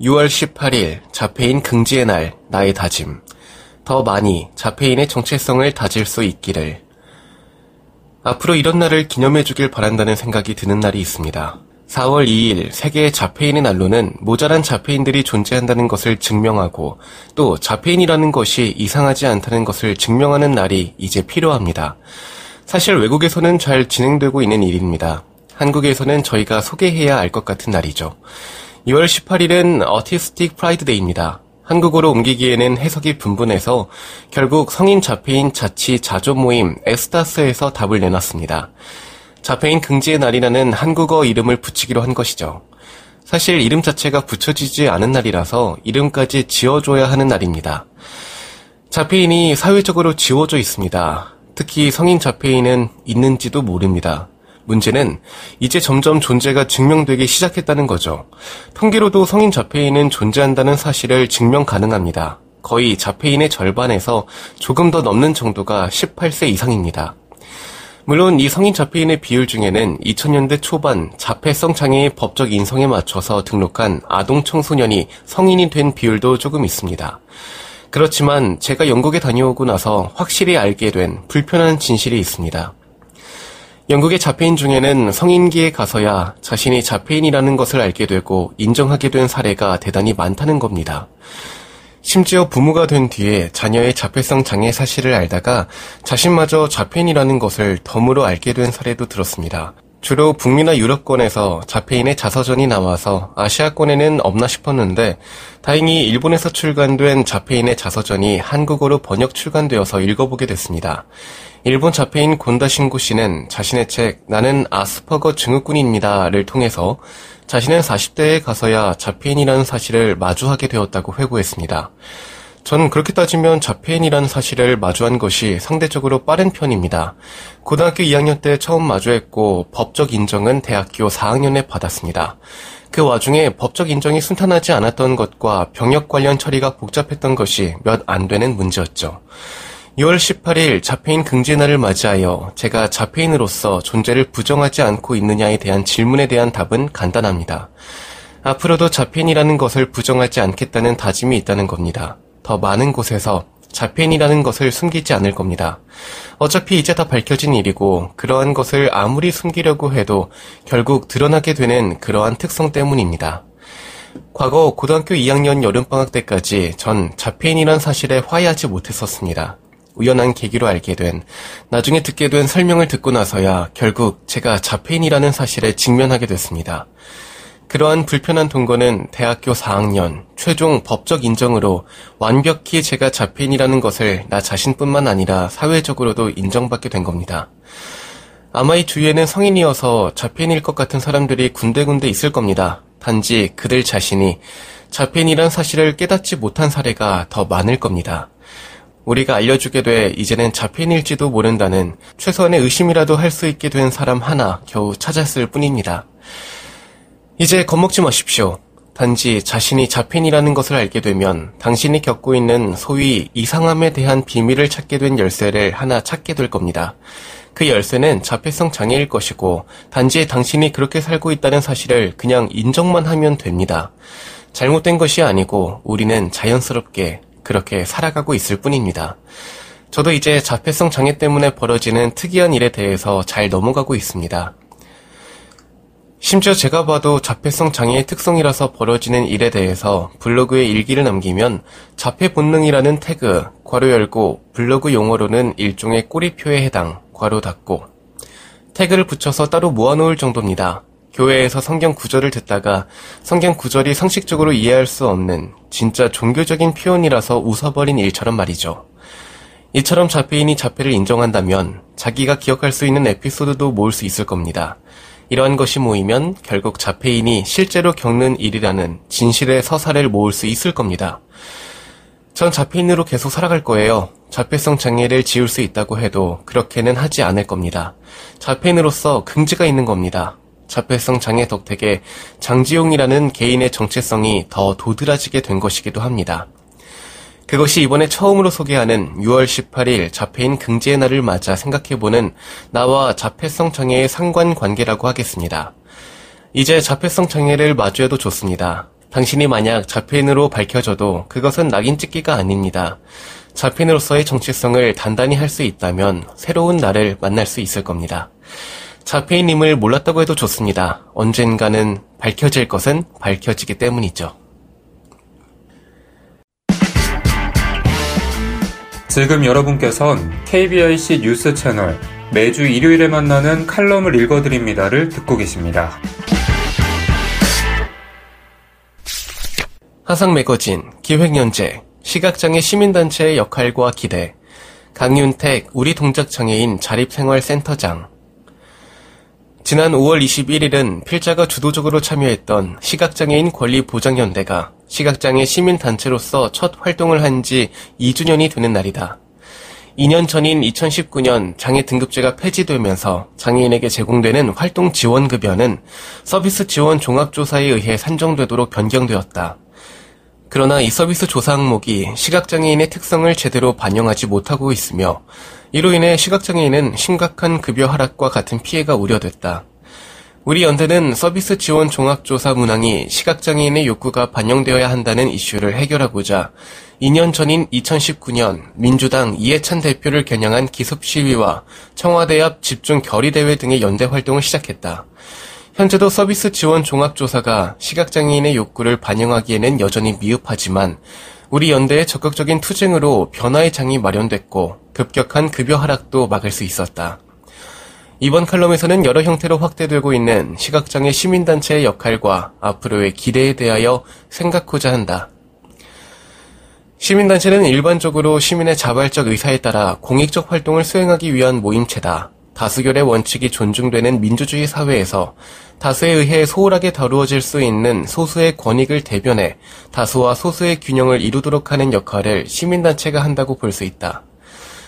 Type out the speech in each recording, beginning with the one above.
6월 18일 자폐인 긍지의 날 나의 다짐 더 많이 자폐인의 정체성을 다질 수 있기를 앞으로 이런 날을 기념해 주길 바란다는 생각이 드는 날이 있습니다. 4월 2일 세계 자폐인의 날로는 모자란 자폐인들이 존재한다는 것을 증명하고 또 자폐인이라는 것이 이상하지 않다는 것을 증명하는 날이 이제 필요합니다. 사실 외국에서는 잘 진행되고 있는 일입니다. 한국에서는 저희가 소개해야 알 것 같은 날이죠. 6월 18일은 Autistic Pride Day입니다. 한국어로 옮기기에는 해석이 분분해서 결국 성인 자폐인 자치 자조 모임 에스타스에서 답을 내놨습니다. 자폐인 긍지의 날이라는 한국어 이름을 붙이기로 한 것이죠. 사실 이름 자체가 붙여지지 않은 날이라서 이름까지 지어줘야 하는 날입니다. 자폐인이 사회적으로 지워져 있습니다. 특히 성인 자폐인은 있는지도 모릅니다. 문제는 이제 점점 존재가 증명되기 시작했다는 거죠. 통계로도 성인 자폐인은 존재한다는 사실을 증명 가능합니다. 거의 자폐인의 절반에서 조금 더 넘는 정도가 18세 이상입니다. 물론 이 성인 자폐인의 비율 중에는 2000년대 초반 자폐성 장애의 법적 인성에 맞춰서 등록한 아동 청소년이 성인이 된 비율도 조금 있습니다. 그렇지만 제가 영국에 다녀오고 나서 확실히 알게 된 불편한 진실이 있습니다. 영국의 자폐인 중에는 성인기에 가서야 자신이 자폐인이라는 것을 알게 되고 인정하게 된 사례가 대단히 많다는 겁니다. 심지어 부모가 된 뒤에 자녀의 자폐성 장애 사실을 알다가 자신마저 자폐인이라는 것을 덤으로 알게 된 사례도 들었습니다. 주로 북미나 유럽권에서 자폐인의 자서전이 나와서 아시아권에는 없나 싶었는데 다행히 일본에서 출간된 자폐인의 자서전이 한국어로 번역 출간되어서 읽어보게 됐습니다. 일본 자폐인 곤다 신고 씨는 자신의 책 나는 아스퍼거 증후군입니다를 통해서 자신은 40대에 가서야 자폐인이라는 사실을 마주하게 되었다고 회고했습니다. 저는 그렇게 따지면 자폐인이라는 사실을 마주한 것이 상대적으로 빠른 편입니다. 고등학교 2학년 때 처음 마주했고 법적 인정은 대학교 4학년에 받았습니다. 그 와중에 법적 인정이 순탄하지 않았던 것과 병역 관련 처리가 복잡했던 것이 몇 안 되는 문제였죠. 6월 18일 자폐인 긍지날을 맞이하여 제가 자폐인으로서 존재를 부정하지 않고 있느냐에 대한 질문에 대한 답은 간단합니다. 앞으로도 자폐인이라는 것을 부정하지 않겠다는 다짐이 있다는 겁니다. 더 많은 곳에서 자폐인이라는 것을 숨기지 않을 겁니다. 어차피 이제 다 밝혀진 일이고 그러한 것을 아무리 숨기려고 해도 결국 드러나게 되는 그러한 특성 때문입니다. 과거 고등학교 2학년 여름방학 때까지 전 자폐인이란 사실에 화해하지 못했었습니다. 우연한 계기로 알게 된, 나중에 듣게 된 설명을 듣고 나서야 결국 제가 자폐인이라는 사실에 직면하게 됐습니다. 그러한 불편한 동거는 대학교 4학년 최종 법적 인정으로 완벽히 제가 자폐인이라는 것을 나 자신뿐만 아니라 사회적으로도 인정받게 된 겁니다. 아마 이 주위에는 성인이어서 자폐인일 것 같은 사람들이 군데군데 있을 겁니다. 단지 그들 자신이 자폐인이란 사실을 깨닫지 못한 사례가 더 많을 겁니다. 우리가 알려주게 돼 이제는 자폐인일지도 모른다는 최소한의 의심이라도 할 수 있게 된 사람 하나 겨우 찾았을 뿐입니다. 이제 겁먹지 마십시오. 단지 자신이 자폐인이라는 것을 알게 되면 당신이 겪고 있는 소위 이상함에 대한 비밀을 찾게 된 열쇠를 하나 찾게 될 겁니다. 그 열쇠는 자폐성 장애일 것이고 단지 당신이 그렇게 살고 있다는 사실을 그냥 인정만 하면 됩니다. 잘못된 것이 아니고 우리는 자연스럽게 그렇게 살아가고 있을 뿐입니다. 저도 이제 자폐성 장애 때문에 벌어지는 특이한 일에 대해서 잘 넘어가고 있습니다. 심지어 제가 봐도 자폐성 장애의 특성이라서 벌어지는 일에 대해서 블로그에 일기를 남기면 자폐 본능이라는 태그, 괄호 열고, 블로그 용어로는 일종의 꼬리표에 해당, 괄호 닫고, 태그를 붙여서 따로 모아놓을 정도입니다. 교회에서 성경 구절을 듣다가 성경 구절이 상식적으로 이해할 수 없는 진짜 종교적인 표현이라서 웃어버린 일처럼 말이죠. 이처럼 자폐인이 자폐를 인정한다면 자기가 기억할 수 있는 에피소드도 모을 수 있을 겁니다. 이러한 것이 모이면 결국 자폐인이 실제로 겪는 일이라는 진실의 서사를 모을 수 있을 겁니다. 전 자폐인으로 계속 살아갈 거예요. 자폐성 장애를 지울 수 있다고 해도 그렇게는 하지 않을 겁니다. 자폐인으로서 긍지가 있는 겁니다. 자폐성 장애 덕택에 장지용이라는 개인의 정체성이 더 도드라지게 된 것이기도 합니다. 그것이 이번에 처음으로 소개하는 6월 18일 자폐인 긍지의 날을 맞아 생각해보는 나와 자폐성 장애의 상관 관계라고 하겠습니다. 이제 자폐성 장애를 마주해도 좋습니다. 당신이 만약 자폐인으로 밝혀져도 그것은 낙인 찍기가 아닙니다. 자폐인으로서의 정체성을 단단히 할 수 있다면 새로운 나를 만날 수 있을 겁니다. 자폐인임을 몰랐다고 해도 좋습니다. 언젠가는 밝혀질 것은 밝혀지기 때문이죠. 지금 여러분께선 KBIC 뉴스 채널 매주 일요일에 만나는 칼럼을 읽어드립니다를 듣고 계십니다. 화상 매거진, 기획연재, 시각장애 시민단체의 역할과 기대, 강윤택 우리 동작장애인 자립생활센터장, 지난 5월 21일은 필자가 주도적으로 참여했던 시각장애인 권리보장연대가 시각장애 시민단체로서 첫 활동을 한 지 2주년이 되는 날이다. 2년 전인 2019년 장애 등급제가 폐지되면서 장애인에게 제공되는 활동 지원 급여는 서비스 지원 종합조사에 의해 산정되도록 변경되었다. 그러나 이 서비스 조사 항목이 시각장애인의 특성을 제대로 반영하지 못하고 있으며 이로 인해 시각장애인은 심각한 급여 하락과 같은 피해가 우려됐다. 우리 연대는 서비스 지원 종합조사 문항이 시각장애인의 욕구가 반영되어야 한다는 이슈를 해결하고자 2년 전인 2019년 민주당 이해찬 대표를 겨냥한 기습 시위와 청와대 앞 집중 결의대회 등의 연대 활동을 시작했다. 현재도 서비스 지원 종합조사가 시각장애인의 욕구를 반영하기에는 여전히 미흡하지만 우리 연대의 적극적인 투쟁으로 변화의 장이 마련됐고 급격한 급여 하락도 막을 수 있었다. 이번 칼럼에서는 여러 형태로 확대되고 있는 시각장애 시민단체의 역할과 앞으로의 기대에 대하여 생각하고자 한다. 시민단체는 일반적으로 시민의 자발적 의사에 따라 공익적 활동을 수행하기 위한 모임체다. 다수결의 원칙이 존중되는 민주주의 사회에서 다수에 의해 소홀하게 다루어질 수 있는 소수의 권익을 대변해 다수와 소수의 균형을 이루도록 하는 역할을 시민단체가 한다고 볼 수 있다.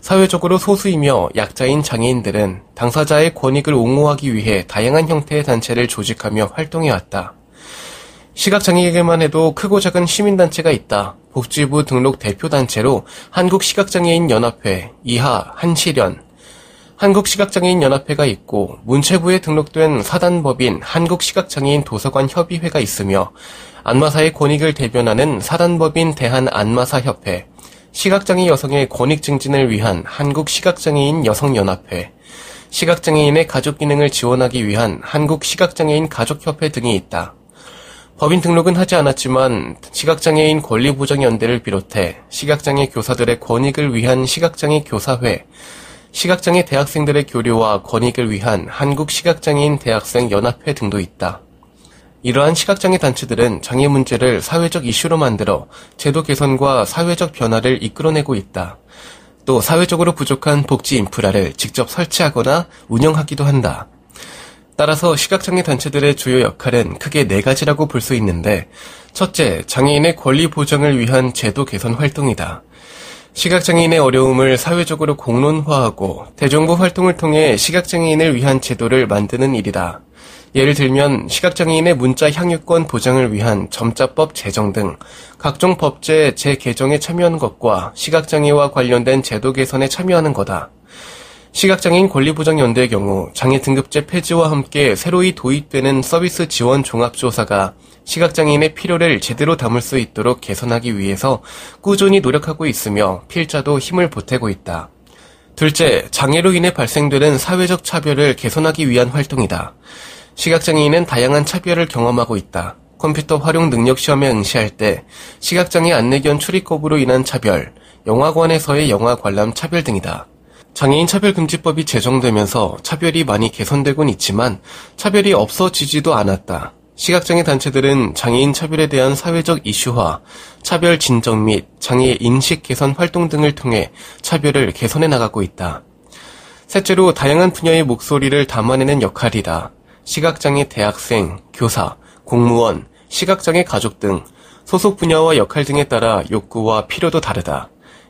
사회적으로 소수이며 약자인 장애인들은 당사자의 권익을 옹호하기 위해 다양한 형태의 단체를 조직하며 활동해왔다. 시각장애에게만 해도 크고 작은 시민단체가 있다. 복지부 등록 대표단체로 한국시각장애인연합회, 이하, 한시련, 한국시각장애인연합회가 있고 문체부에 등록된 사단법인 한국시각장애인 도서관 협의회가 있으며 안마사의 권익을 대변하는 사단법인 대한안마사협회, 시각장애 여성의 권익 증진을 위한 한국시각장애인 여성연합회, 시각장애인의 가족 기능을 지원하기 위한 한국시각장애인 가족협회 등이 있다. 법인 등록은 하지 않았지만 시각장애인 권리보장연대를 비롯해 시각장애 교사들의 권익을 위한 시각장애 교사회, 시각장애 대학생들의 교류와 권익을 위한 한국시각장애인 대학생 연합회 등도 있다. 이러한 시각장애 단체들은 장애 문제를 사회적 이슈로 만들어 제도 개선과 사회적 변화를 이끌어내고 있다. 또 사회적으로 부족한 복지 인프라를 직접 설치하거나 운영하기도 한다. 따라서 시각장애 단체들의 주요 역할은 크게 네 가지라고 볼 수 있는데, 첫째, 장애인의 권리 보장을 위한 제도 개선 활동이다. 시각장애인의 어려움을 사회적으로 공론화하고 대정부 활동을 통해 시각장애인을 위한 제도를 만드는 일이다. 예를 들면 시각장애인의 문자 향유권 보장을 위한 점자법 제정 등 각종 법제 재개정에 참여하는 것과 시각장애와 관련된 제도 개선에 참여하는 거다. 시각장애인 권리보장연대의 경우 장애 등급제 폐지와 함께 새로이 도입되는 서비스 지원 종합조사가 시각장애인의 필요를 제대로 담을 수 있도록 개선하기 위해서 꾸준히 노력하고 있으며 필자도 힘을 보태고 있다. 둘째, 장애로 인해 발생되는 사회적 차별을 개선하기 위한 활동이다. 시각장애인은 다양한 차별을 경험하고 있다. 컴퓨터 활용 능력 시험에 응시할 때 시각장애 안내견 출입법으로 인한 차별, 영화관에서의 영화 관람 차별 등이다. 장애인 차별금지법이 제정되면서 차별이 많이 개선되곤 있지만 차별이 없어지지도 않았다. 시각장애 단체들은 장애인 차별에 대한 사회적 이슈화, 차별 진정 및 장애 인식 개선 활동 등을 통해 차별을 개선해 나가고 있다. 셋째로 다양한 분야의 목소리를 담아내는 역할이다. 시각장애 대학생, 교사, 공무원, 시각장애 가족 등 소속 분야와 역할 등에 따라 욕구와 필요도 다르다.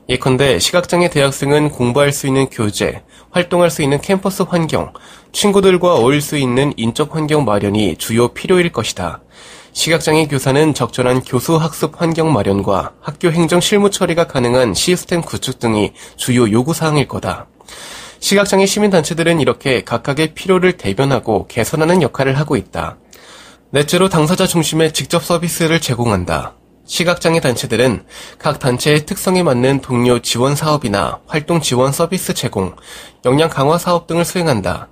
예컨대 시각장애 대학생은 공부할 수 있는 교재, 활동할 수 있는 캠퍼스 환경, 친구들과 어울릴 수 있는 인적 환경 마련이 주요 필요일 것이다. 시각장애 교사는 적절한 교수 학습 환경 마련과 학교 행정 실무 처리가 가능한 시스템 구축 등이 주요 요구 사항일 거다. 시각장애 시민단체들은 이렇게 각각의 필요를 대변하고 개선하는 역할을 하고 있다. 넷째로 당사자 중심의 직접 서비스를 제공한다. 시각장애 단체들은 각 단체의 특성에 맞는 동료 지원 사업이나 활동 지원 서비스 제공, 역량 강화 사업 등을 수행한다.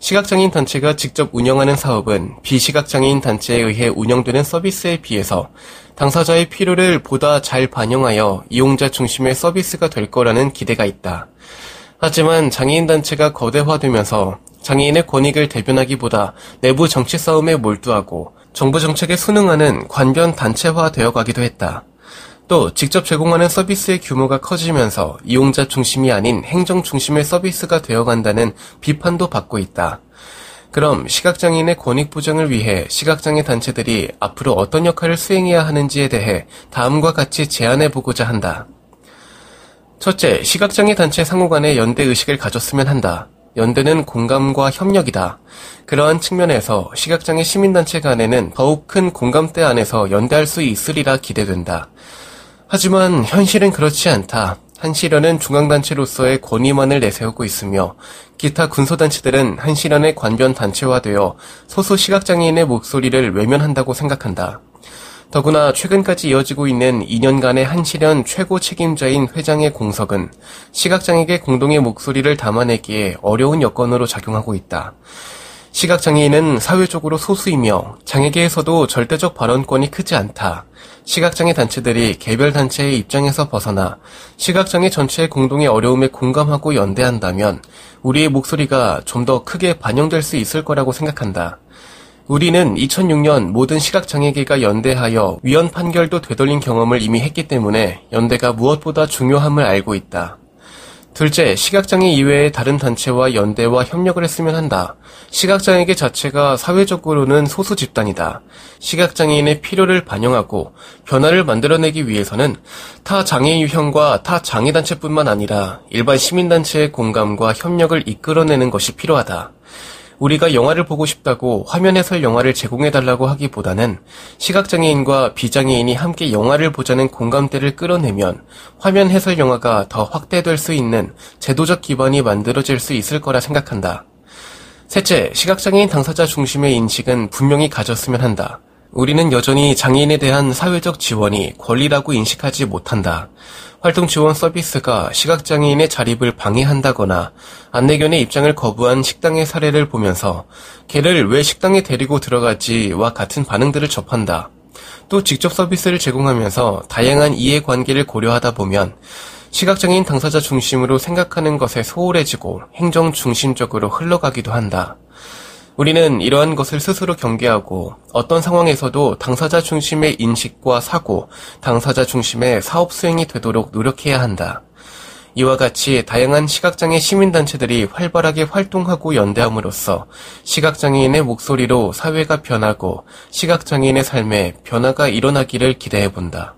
시각장애인 단체가 직접 운영하는 사업은 비시각장애인 단체에 의해 운영되는 서비스에 비해서 당사자의 필요를 보다 잘 반영하여 이용자 중심의 서비스가 될 거라는 기대가 있다. 하지만 장애인 단체가 거대화되면서 장애인의 권익을 대변하기보다 내부 정치 싸움에 몰두하고 정부 정책에 순응하는 관변 단체화 되어 가기도 했다. 또 직접 제공하는 서비스의 규모가 커지면서 이용자 중심이 아닌 행정 중심의 서비스가 되어간다는 비판도 받고 있다. 그럼 시각장애인의 권익 보장을 위해 시각장애 단체들이 앞으로 어떤 역할을 수행해야 하는지에 대해 다음과 같이 제안해 보고자 한다. 첫째, 시각장애 단체 상호 간의 연대 의식을 가졌으면 한다. 연대는 공감과 협력이다. 그러한 측면에서 시각장애 시민단체 간에는 더욱 큰 공감대 안에서 연대할 수 있으리라 기대된다. 하지만 현실은 그렇지 않다. 한시련은 중앙단체로서의 권위만을 내세우고 있으며 기타 군소단체들은 한시련의 관변 단체화되어 소수 시각장애인의 목소리를 외면한다고 생각한다. 더구나 최근까지 이어지고 있는 2년간의 한시련 최고 책임자인 회장의 공석은 시각장애계 공동의 목소리를 담아내기에 어려운 여건으로 작용하고 있다. 시각장애인은 사회적으로 소수이며 장애계에서도 절대적 발언권이 크지 않다. 시각장애 단체들이 개별 단체의 입장에서 벗어나 시각장애 전체의 공동의 어려움에 공감하고 연대한다면 우리의 목소리가 좀 더 크게 반영될 수 있을 거라고 생각한다. 우리는 2006년 모든 시각장애계가 연대하여 위헌 판결도 되돌린 경험을 이미 했기 때문에 연대가 무엇보다 중요함을 알고 있다. 둘째, 시각장애 이외의 다른 단체와 연대와 협력을 했으면 한다. 시각장애계 자체가 사회적으로는 소수 집단이다. 시각장애인의 필요를 반영하고 변화를 만들어내기 위해서는 타 장애 유형과 타 장애 단체뿐만 아니라 일반 시민단체의 공감과 협력을 이끌어내는 것이 필요하다. 우리가 영화를 보고 싶다고 화면 해설 영화를 제공해달라고 하기보다는 시각장애인과 비장애인이 함께 영화를 보자는 공감대를 끌어내면 화면 해설 영화가 더 확대될 수 있는 제도적 기반이 만들어질 수 있을 거라 생각한다. 셋째, 시각장애인 당사자 중심의 인식은 분명히 가졌으면 한다. 우리는 여전히 장애인에 대한 사회적 지원이 권리라고 인식하지 못한다. 활동 지원 서비스가 시각장애인의 자립을 방해한다거나 안내견의 입장을 거부한 식당의 사례를 보면서 개를 왜 식당에 데리고 들어가지와 같은 반응들을 접한다. 또 직접 서비스를 제공하면서 다양한 이해관계를 고려하다 보면 시각장애인 당사자 중심으로 생각하는 것에 소홀해지고 행정 중심적으로 흘러가기도 한다. 우리는 이러한 것을 스스로 경계하고 어떤 상황에서도 당사자 중심의 인식과 사고, 당사자 중심의 사업 수행이 되도록 노력해야 한다. 이와 같이 다양한 시각장애 시민단체들이 활발하게 활동하고 연대함으로써 시각장애인의 목소리로 사회가 변하고 시각장애인의 삶에 변화가 일어나기를 기대해본다.